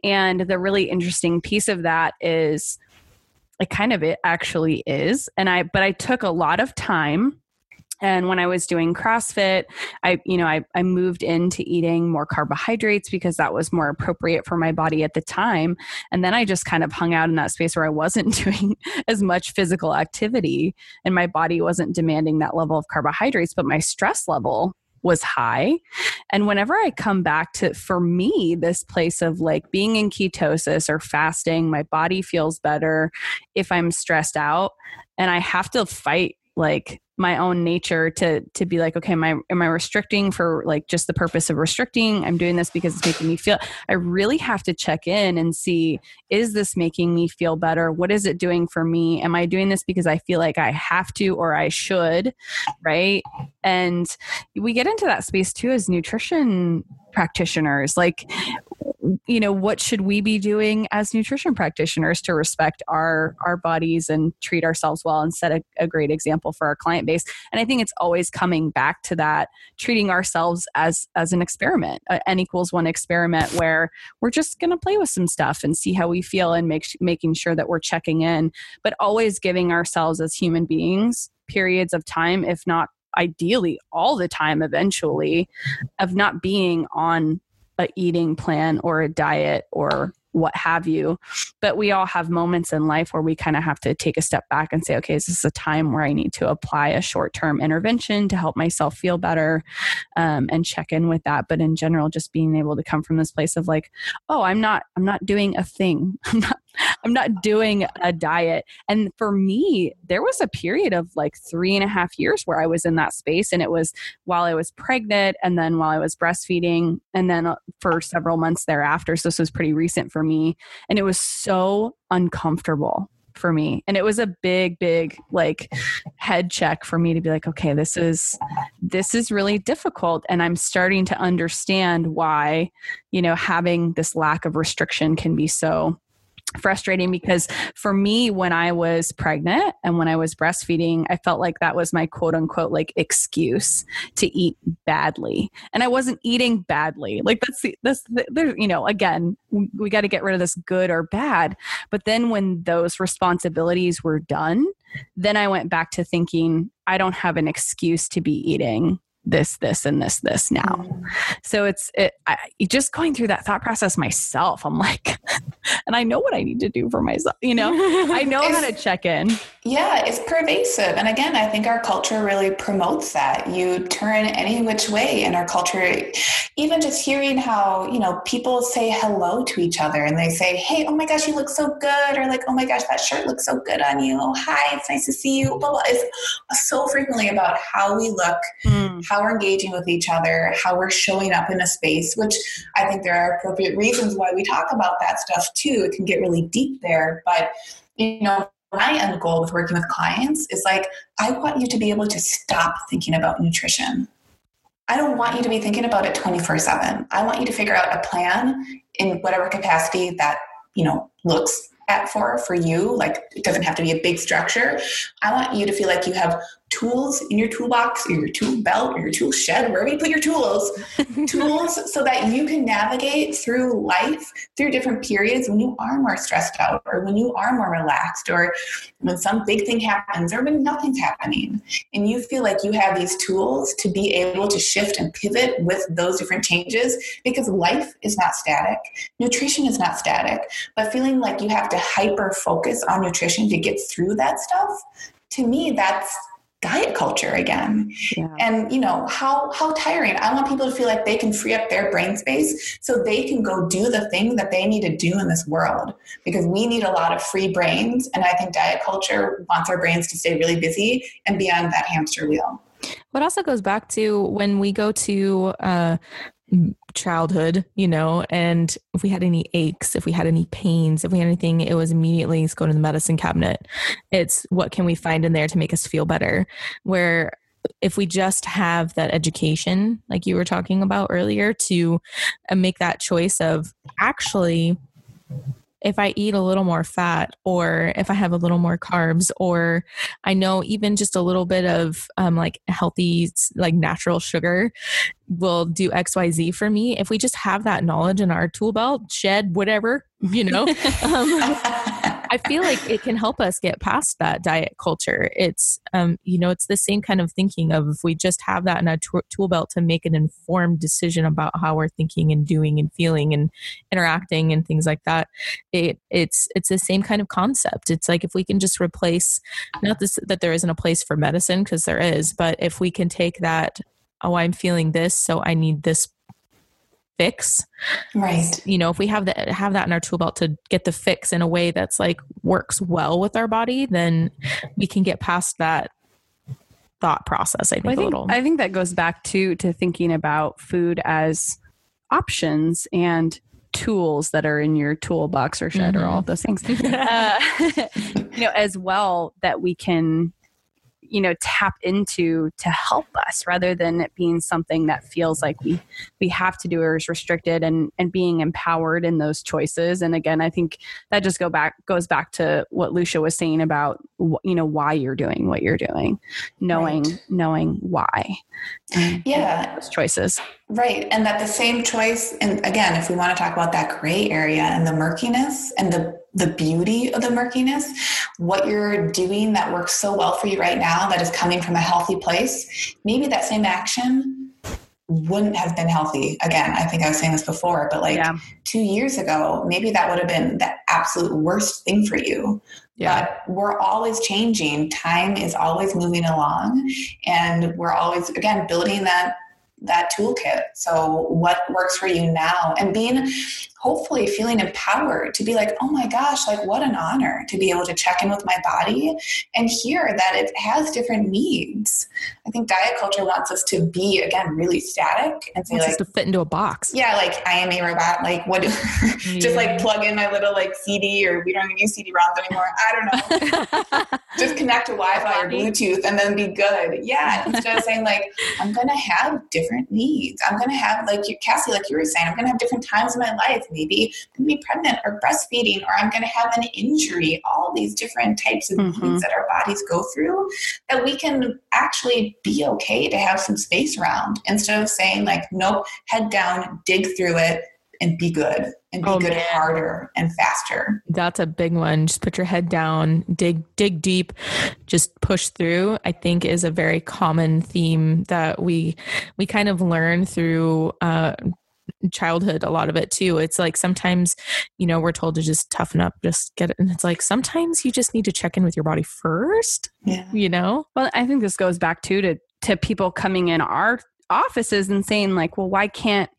And the really interesting piece of that is it kind of it actually is. And I, but I took a lot of time and when i was doing crossfit i you know I, I moved into eating more carbohydrates because that was more appropriate for my body at the time and then i just kind of hung out in that space where i wasn't [laughs] doing as much physical activity and my body wasn't demanding that level of carbohydrates but my stress level was high. And whenever I come back to, for me, this place of like being in ketosis or fasting, my body feels better if I'm stressed out and I have to fight like my own nature to to be like okay am i am i restricting for like just the purpose of restricting? I'm doing this because it's making me feel i really have to check in and see is this making me feel better? What is it doing for me? Am i doing this because i feel like i have to or i should? Right? And we get into that space too as nutrition practitioners. Like you know what should we be doing as nutrition practitioners to respect our our bodies and treat ourselves well and set a, a, great example for our client base? And i think it's always coming back to that treating ourselves as as an experiment an n equals one experiment where we're just going to play with some stuff and see how we feel and make making sure that we're checking in but always giving ourselves as human beings periods of time if not ideally all the time eventually of not being on a eating plan or a diet or what have you. But we all have moments in life where we kind of have to take a step back and say, okay, is this a time where I need to apply a short term intervention to help myself feel better um, and check in with that. But in general, just being able to come from this place of like, oh, I'm not, I'm not doing a thing. [laughs] I'm not, I'm not doing a diet. And for me, there was a period of like three and a half years where I was in that space. And it was while I was pregnant and then while I was breastfeeding and then uh, for several months thereafter. So this was pretty recent for me. And it was so uncomfortable for me. And it was a big big like head check for me to be like okay this is this is really difficult and i'm starting to understand why you know having this lack of restriction can be so frustrating because for me when i was pregnant and when i was breastfeeding i felt like that was my quote unquote like excuse to eat badly. And i wasn't eating badly. Like that's the that's the, there you know again we, we got to get rid of this good or bad. But then when those responsibilities were done then i went back to thinking i don't have an excuse to be eating this this and this this now. Mm. so it's it I, just going through that thought process myself i'm like [laughs] and i know what i need to do for myself you know? I know how to check in. Yeah it's pervasive and again i think our culture really promotes that. You turn any which way in our culture even just hearing how you know people say hello to each other and they say hey oh my gosh you look so good or like oh my gosh that shirt looks so good on you. Oh hi it's nice to see you. Blah, blah. it's so frequently about how we look mm how we're engaging with each other, how we're showing up in a space, which I think there are appropriate reasons why we talk about that stuff too. It can get really deep there. But, you know, my end goal with working with clients is like, I want you to be able to stop thinking about nutrition. I don't want you to be thinking about it 24 7. I want you to figure out a plan in whatever capacity that, you know, looks at for for you like it doesn't have to be a big structure i want you to feel like you have tools in your toolbox or your tool belt or your tool shed, wherever you put your tools, [laughs] tools so that you can navigate through life through different periods when you are more stressed out or when you are more relaxed or when some big thing happens or when nothing's happening. And you feel like you have these tools to be able to shift and pivot with those different changes because life is not static. Nutrition is not static. But feeling like you have to hyper focus on nutrition to get through that stuff, to me, that's diet culture again. Yeah. and you know how how tiring. I want people to feel like they can free up their brain space so they can go do the thing that they need to do in this world. Because we need a lot of free brains and i think diet culture wants our brains to stay really busy and be on that hamster wheel. What also goes back to when we go to uh, childhood, you know, and if we had any aches, if we had any pains, if we had anything, it was immediately let's go to the medicine cabinet. It's what can we find in there to make us feel better? Where if we just have that education, like you were talking about earlier, to uh, make that choice of actually if I eat a little more fat or if I have a little more carbs or I know even just a little bit of um, like healthy, like natural sugar will do XYZ for me. If we just have that knowledge in our tool belt, shed, whatever, you know, [laughs] um, [laughs] I feel like it can help us get past that diet culture. It's, um, you know, it's the same kind of thinking of if we just have that in a t- tool belt to make an informed decision about how we're thinking and doing and feeling and interacting and things like that. It, it's, it's the same kind of concept. It's like if we can just replace, not this, that there isn't a place for medicine because there is, but if we can take that, oh, I'm feeling this, so I need this fix right you know if we have that have that in our tool belt to get the fix in a way that's like works well with our body then we can get past that thought process. I think, Well, I a think little. I think that goes back to to thinking about food as options and tools that are in your toolbox or shed or all of those things. uh, [laughs] you know, as well that we can you know tap into to help us rather than it being something that feels like we we have to do or is restricted and and being empowered in those choices and again i think that just go back goes back to what lucia was saying about you know why you're doing what you're doing knowing Right. knowing why Yeah. those choices Right. And that the same choice, and again, if we want to talk about that gray area and the murkiness and the, the beauty of the murkiness, what you're doing that works so well for you right now that is coming from a healthy place, maybe that same action wouldn't have been healthy. Again, I think I was saying this before, but like yeah two years ago, maybe that would have been the absolute worst thing for you. yeah. But we're always changing. Time is always moving along, and we're always again building that that toolkit. So what works for you now, and being hopefully feeling empowered to be like, oh my gosh, like what an honor to be able to check in with my body and hear that it has different needs. I think diet culture wants us to be again really static and say like. to fit into a box. yeah, like I am a robot. Like what? [laughs] just like plug in my little like CD, or we don't even use CD-ROMs anymore. I don't know. [laughs] just connect to Wi-Fi or Bluetooth and then be good. Yeah, instead of saying like I'm gonna have different needs. I'm gonna have like you, Cassie, like you were saying, I'm gonna have different times in my life. Maybe I'm gonna be pregnant or breastfeeding, or I'm gonna have an injury. All these different types of Mhm. needs that our bodies go through that we can actually be okay to have some space around instead of saying like nope, head down, dig through it. And be good and be Oh, good man. harder and faster. That's a big one. Just put your head down, dig dig deep, just push through. I think is a very common theme that we we kind of learn through uh childhood a lot of it too it's like sometimes you know we're told to just toughen up just get it and it's like sometimes you just need to check in with your body first Yeah. you know Well, I think this goes back too to to people coming in our offices and saying like, well, why can't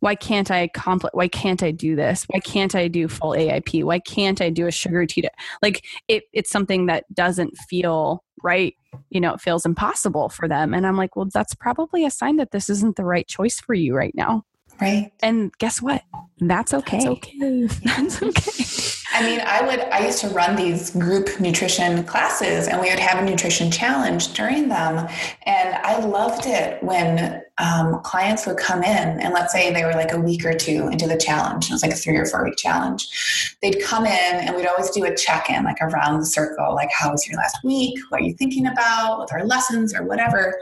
why can't I accomplish why can't I do this? Why can't I do full AIP? Why can't I do a sugar keto? Like it it's something that doesn't feel right. You know, it feels impossible for them. And I'm like, well, that's probably a sign that this isn't the right choice for you right now. Right. And guess what? That's okay. it's okay [laughs] That's [laughs] okay. I mean, I would, I used to run these group nutrition classes and we would have a nutrition challenge during them. And I loved it when um, clients would come in and let's say they were like a week or two into the challenge. It was like a three or four week challenge. They'd come in and we'd always do a check in, like around the circle, like how was your last week? What are you thinking about with our lessons or whatever?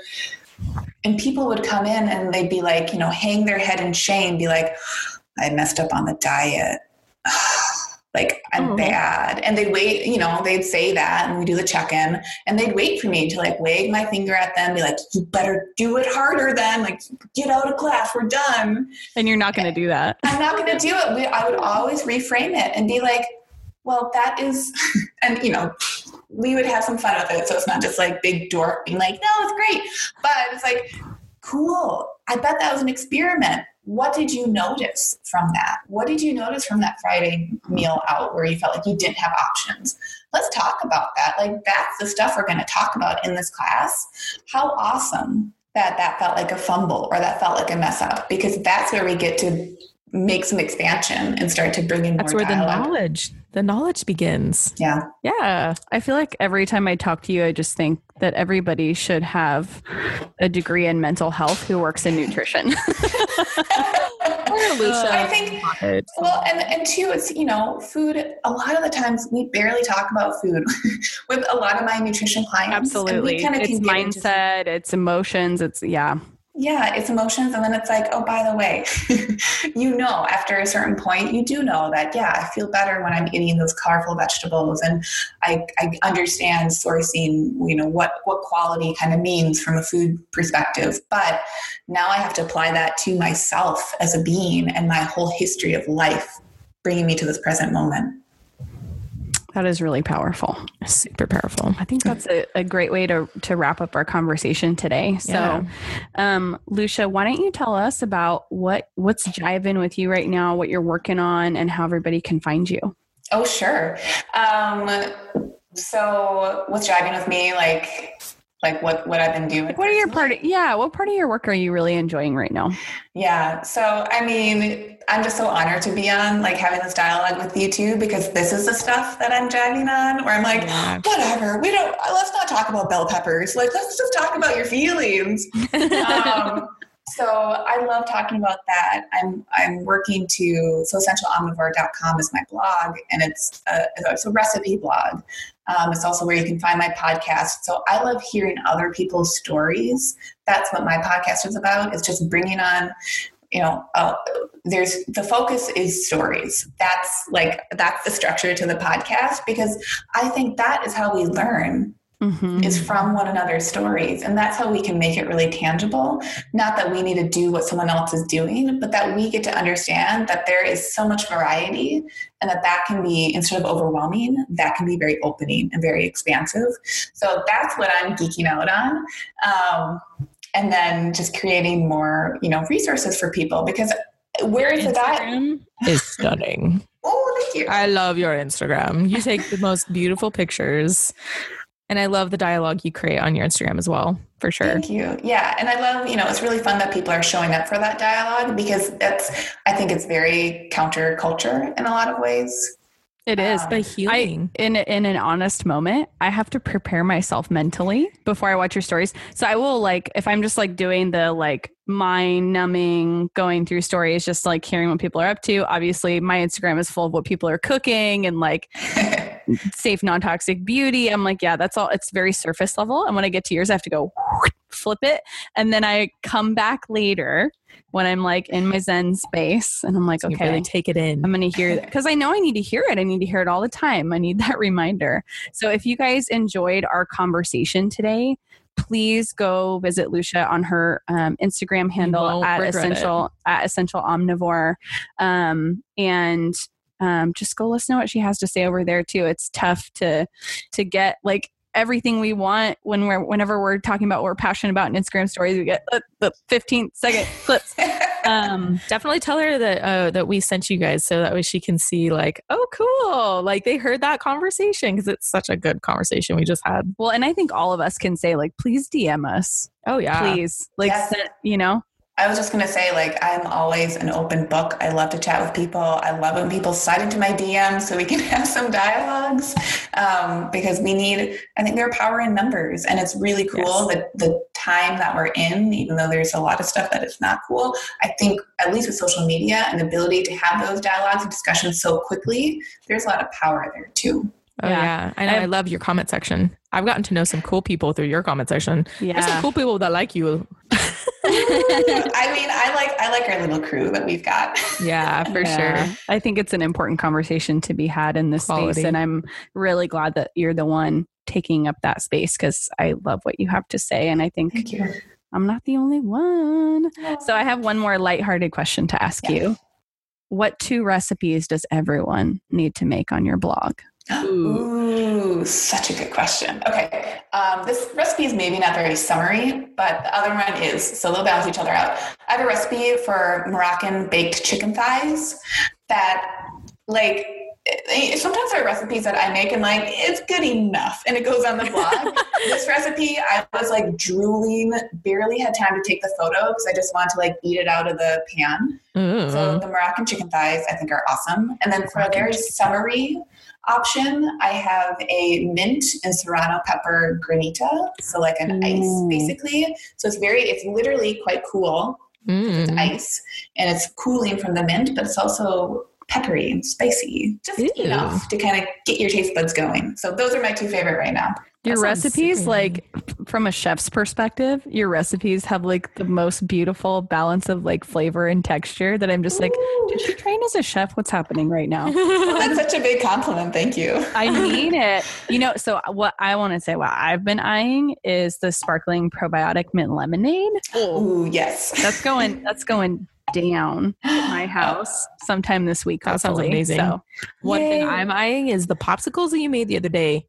And people would come in and they'd be like, you know, hang their head in shame, be like, I messed up on the diet. [sighs] like I'm Oh. bad. And they'd wait, you know, they'd say that and we do the check-in and they'd wait for me to like wave my finger at them, be like, you better do it harder then. Like get out of class, we're done. And you're not gonna do that. I'm not gonna do it. We, I would always reframe it and be like, well, that is [laughs] and you know, we would have some fun with it. So it's not just like big dork being like, no, it's great. But it's like, cool. I bet that was an experiment. What did you notice from that? What did you notice from that Friday meal out where you felt like you didn't have options? Let's talk about that. Like, that's the stuff we're going to talk about in this class. How awesome that that felt like a fumble or that felt like a mess up, because that's where we get to make some expansion and start to bring in that's where the knowledge the knowledge begins Yeah. yeah I feel like every time I talk to you, I just think that everybody should have a degree in mental health who works in nutrition. [laughs] I think Well, and and two, it's you know, food. A lot of the times, we barely talk about food [laughs] with a lot of my nutrition clients. Absolutely. It's get into mindset, it's emotions, it's yeah. Yeah, it's emotions, and then it's like, oh, by the way, [laughs] you know, after a certain point, you do know that yeah, I feel better when I'm eating those colorful vegetables, and I I understand sourcing, you know, what what quality kind of means from a food perspective, but now I have to apply that to myself as a being and my whole history of life, bringing me to this present moment. That is really powerful. super powerful I think that's a, a great way to, to wrap up our conversation today. So, Yeah. um, Lucia, why don't you tell us about what what's jiving with you right now, what you're working on, and how everybody can find you? Oh, sure. Um, so what's driving with me? Like, like what what I've been doing. Like what are your part? Of, yeah, what part of your work are you really enjoying right now? Yeah, so I mean, I'm just so honored to be on like having this dialogue with you two because this is the stuff that I'm driving on. Where I'm like, yeah. whatever, we don't. Let's not talk about bell peppers. Like, let's just talk about your feelings. [laughs] um, so I love talking about that. I'm I'm working to so essentialomnivore.com is my blog, and it's a, it's a recipe blog. Um, it's also where you can find my podcast. So I love hearing other people's stories. That's what my podcast is about. It's just bringing on you know uh, there's the focus is stories that's like that's the structure to the podcast because i think that is how we learn mm-hmm. is from one another's stories. And that's how we can make it really tangible. Not that we need to do what someone else is doing, but that we get to understand that there is so much variety and that that can be, instead of overwhelming, that can be very opening and very expansive. So that's what I'm geeking out on. Um, and then just creating more, you know, resources for people because where is Instagram that? Is stunning. Oh, thank you. I love your Instagram. You take the most beautiful pictures. And I love the dialogue you create on your Instagram as well, for sure. Thank you. Yeah. And I love, you know, it's really fun that people are showing up for that dialogue because that's, I think it's very counterculture in a lot of ways. It is, um, but healing. I, in in an honest moment, I have to prepare myself mentally before I watch your stories. So I will like if I'm just like doing the like mind numbing going through stories, just like hearing what people are up to. Obviously, my Instagram is full of what people are cooking and like [laughs] safe non toxic beauty. I'm like, yeah, that's all. It's very surface level. And when I get to yours, I have to go [laughs] flip it, and then I come back later when I'm like in my Zen space and I'm like, so okay, really take it in. I'm going to hear [laughs] that because I know I need to hear it. I need to hear it all the time. I need that [laughs] reminder. So if you guys enjoyed our conversation today, please go visit Lucia on her um, Instagram handle at essential it. at essential omnivore, um, and um, just go listen to what she has to say over there too. It's tough to to get like everything we want when we're whenever we're talking about what we're passionate about in Instagram stories. We get the, the 15 second [laughs] clips. um, definitely tell her that uh, that we sent you guys so that way she can see like, oh, cool, like they heard that conversation because it's such a good conversation we just had. Well, and I think all of us can say like, please DM us. Oh yeah, please, like, yes. you know. I was just going to say, like, I'm always an open book. I love to chat with people. I love when people slide into my DMs so we can [laughs] have some dialogues um, because we need, I think there are power in numbers. And it's really cool yes. that the time that we're in, even though there's a lot of stuff that is not cool, I think, at least with social media and the ability to have those dialogues and discussions so quickly, there's a lot of power there too. Oh yeah, yeah. I know. I, I, love your comment section. I've gotten to know some cool people through your comment section. Yeah, there's some cool people that like you. [laughs] [laughs] I mean, I like I like our little crew that we've got. [laughs] Yeah, for yeah. sure. I think it's an important conversation to be had in this Quality. space, and I'm really glad that you're the one taking up that space because I love what you have to say, and I think I'm not the only one. So I have one more lighthearted question to ask yeah. you. What two recipes does everyone need to make on your blog? Ooh. Ooh, such a good question. Okay, um, this recipe is maybe not very summary, but the other one is, so they'll balance each other out. I have a recipe for Moroccan baked chicken thighs that, like, sometimes there are recipes that I make and like it's good enough and it goes on the blog. [laughs] this recipe, I was like drooling, barely had time to take the photo because I just wanted to like eat it out of the pan. Mm. So the Moroccan chicken thighs I think are awesome. And then for a very summery option, I have a mint and serrano pepper granita, so like an mm. ice basically. So it's very, it's literally quite cool. Mm. It's ice and it's cooling from the mint, but it's also peppery and spicy, just Ew. enough to kind of get your taste buds going. So those are my two favorite right now. Your recipes, like from a chef's perspective, your recipes have like the most beautiful balance of like flavor and texture that I'm just Ooh. like, did you train as a chef? What's happening right now? [laughs] well, that's such a big compliment. Thank you. I [laughs] mean it. You know, so uh, what I want to say, what I've been eyeing is the sparkling probiotic mint lemonade. Oh, yes. That's going, that's going down at my [gasps] house sometime this week. That sounds amazing. So, one Yay. thing I'm eyeing is the popsicles that you made the other day.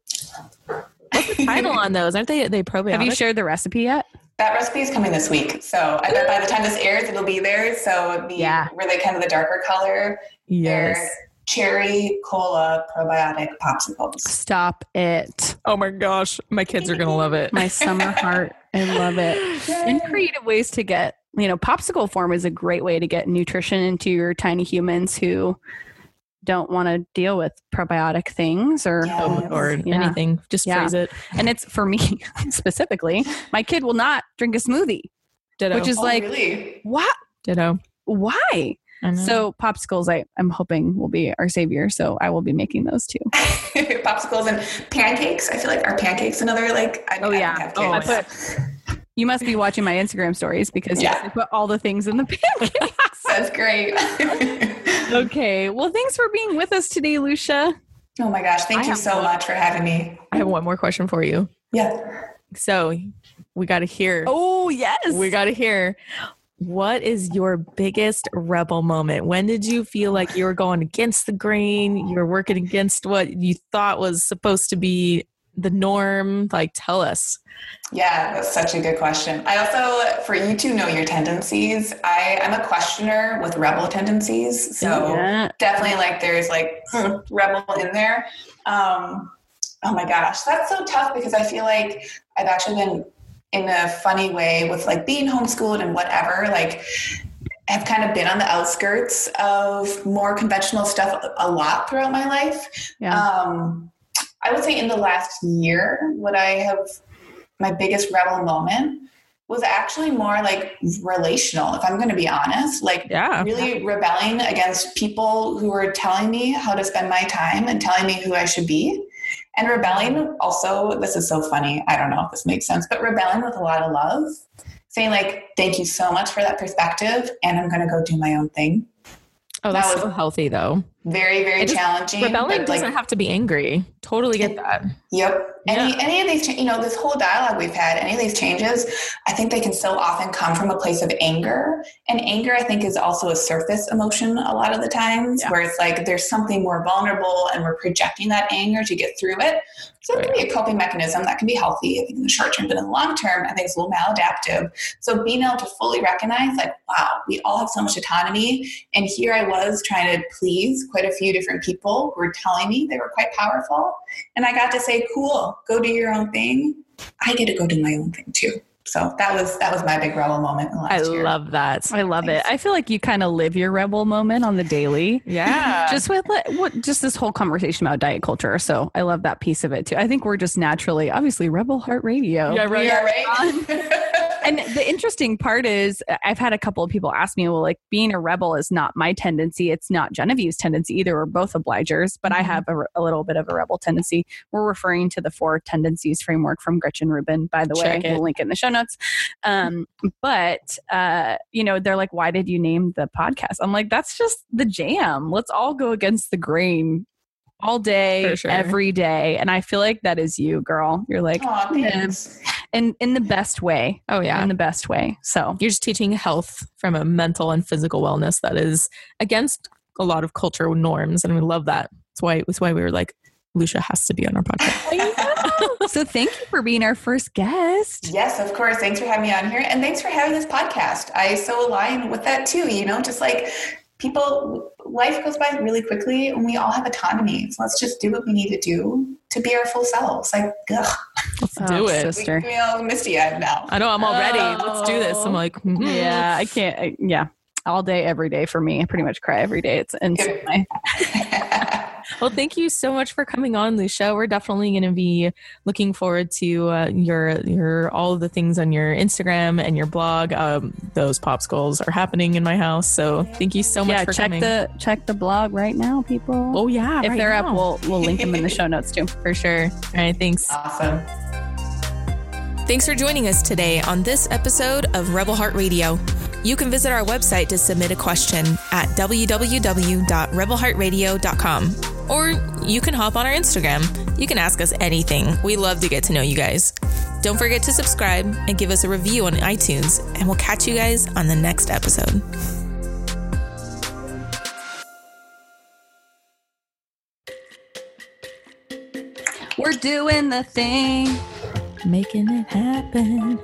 What's the title on those? Aren't they they probiotic? Have you shared the recipe yet? That recipe is coming this week. So I bet by the time this airs, it'll be there. So it'll be yeah. really kind of the darker color. Yes. Cherry cola probiotic popsicles. Stop it. Oh my gosh, my kids are gonna love it. My summer heart. I love it. [laughs] And creative ways to get, you know, popsicle form is a great way to get nutrition into your tiny humans who don't want to deal with probiotic things or Yeah. or Yeah. anything. Just Yeah. phrase it. and it's for me [laughs] specifically my kid will not drink a smoothie Ditto. which is Oh, like really? what ditto. why so popsicles I, i'm hoping will be our savior so i will be making those too [laughs] popsicles and pancakes. I feel like our pancakes another like. I, Oh, I yeah. have Oh, I kids. put you must be watching my instagram stories because Yeah. I put all the things in the [laughs] pancakes That's great. [laughs] okay well thanks for being with us today lucia oh my gosh! Thank I you so one. much for having me. I have one more question for you. Yeah. So we got to hear. oh yes we got to hear. What is your biggest rebel moment? When did you feel like you were going against the grain? You were working against what you thought was supposed to be the norm? Like, tell us. Yeah, that's such a good question. I also, for you to know your tendencies, I am a questioner with rebel tendencies. So Yeah. definitely like there's like hmm, rebel in there. Um, oh my gosh, that's so tough because I feel like I've actually been in a funny way with like being homeschooled and whatever, like have kind of been on the outskirts of more conventional stuff a lot throughout my life. Yeah. Um, I would say in the last year, what I have my biggest rebel moment was actually more like relational, if I'm going to be honest. Like, Yeah. really rebelling against people who were telling me how to spend my time and telling me who I should be. And rebelling also, this is so funny. I don't know if this makes sense, but rebelling with a lot of love, saying, like, thank you so much for that perspective, and I'm going to go do my own thing. Oh, that's That was- so healthy, though. Very, very just- challenging. Rebelling like, doesn't have to be angry. Totally get that. Yep. Any any of these, you know, this whole dialogue we've had, any of these changes, I think they can so often come from a place of anger. And anger, I think, is also a surface emotion a lot of the times, Yeah. where it's like there's something more vulnerable, and we're projecting that anger to get through it. So it can be a coping mechanism that can be healthy, I think, in the short term, but in the long term, I think it's a little maladaptive. So being able to fully recognize, like, wow, we all have so much autonomy, and here I was trying to please quite a few different people who were telling me they were quite powerful. And I got to say, cool, go do your own thing. I get to go do my own thing too. So that was that was my big rebel moment in the I year. love that. I love it. I feel like you kind of live your rebel moment on the daily. Yeah. Just with like, what, just this whole conversation about diet culture. So I love that piece of it too. I think we're just naturally, obviously, Rebel Heart Radio. Yeah, right. yeah, right. [laughs] And the interesting part is, I've had a couple of people ask me, well, like being a rebel is not my tendency. It's not Genevieve's tendency either. We're both obligers, but I Mhm. have a, a little bit of a rebel tendency. We're referring to the four tendencies framework from Gretchen Rubin, by the way. Check it. We'll link it in the show notes. Um, but, uh, you know, they're like, why did you name the podcast? I'm like, that's just the jam. Let's all go against the grain all day, sure. every day. And I feel like that is you, girl. You're like, Aw, thanks. in in the best way oh, yeah. in the best way so You're just teaching health from a mental and physical wellness that is against a lot of cultural norms. And we love that. That's why, it's why we were like, Lucia has to be on our podcast. [laughs] so thank you for being our first guest Yes, of course. Thanks for having me on here. And thanks for having this podcast. I so align with that too, you know, just like people life goes by really quickly and we all have autonomy. So let's just do what we need to do to be our full selves. Like, ugh, Let's Oh, do it. sister we all misty eyed now. I know I'm all ready. Let's do this. I'm like, mhm. yeah i can't I, yeah all day every day for me i pretty much cry every day it's and Good. my, Well, thank you so much for coming on, Lucia. We're definitely going to be looking forward to uh, your your all of the things on your Instagram and your blog. Um, those popsicles are happening in my house, so thank you so much yeah for check coming. the check the blog right now people oh yeah, if right they're now. up we'll we'll link them in the [laughs] show notes too for sure. All right, thanks. awesome. Thanks for joining us today on this episode of Rebel Heart Radio. You can visit our website to submit a question at www.rebelheartradio.com. Or you can hop on our Instagram. You can ask us anything. We love to get to know you guys. Don't forget to subscribe and give us a review on iTunes, and we'll catch you guys on the next episode. we're doing the thing Making it happen.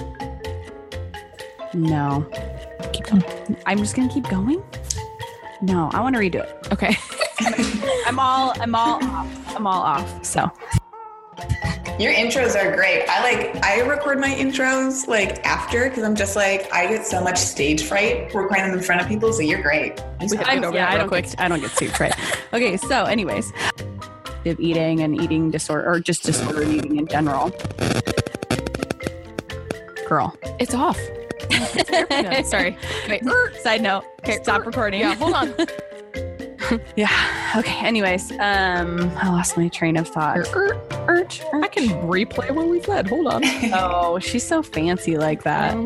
[laughs] no Keep going. i'm just gonna keep going No, I want to redo it. Okay. [laughs] I'm all I'm all off. I'm all off. So Your intros are great. I like I record my intros like after because I'm just like I get so much stage fright recording them in front of people. So you're great. We have to go over yeah, I don't quick. get I don't get soup right. Okay, so anyways, of eating and eating disorder or just disordered eating in general. Girl. It's off. No, [laughs] [laughs] sorry. Wait. Side note. Okay, stop recording. Yeah, hold on. [laughs] Yeah. Okay. Anyways, um, I lost my train of thought. I can replay what we said. Hold on. Oh, she's so fancy like that.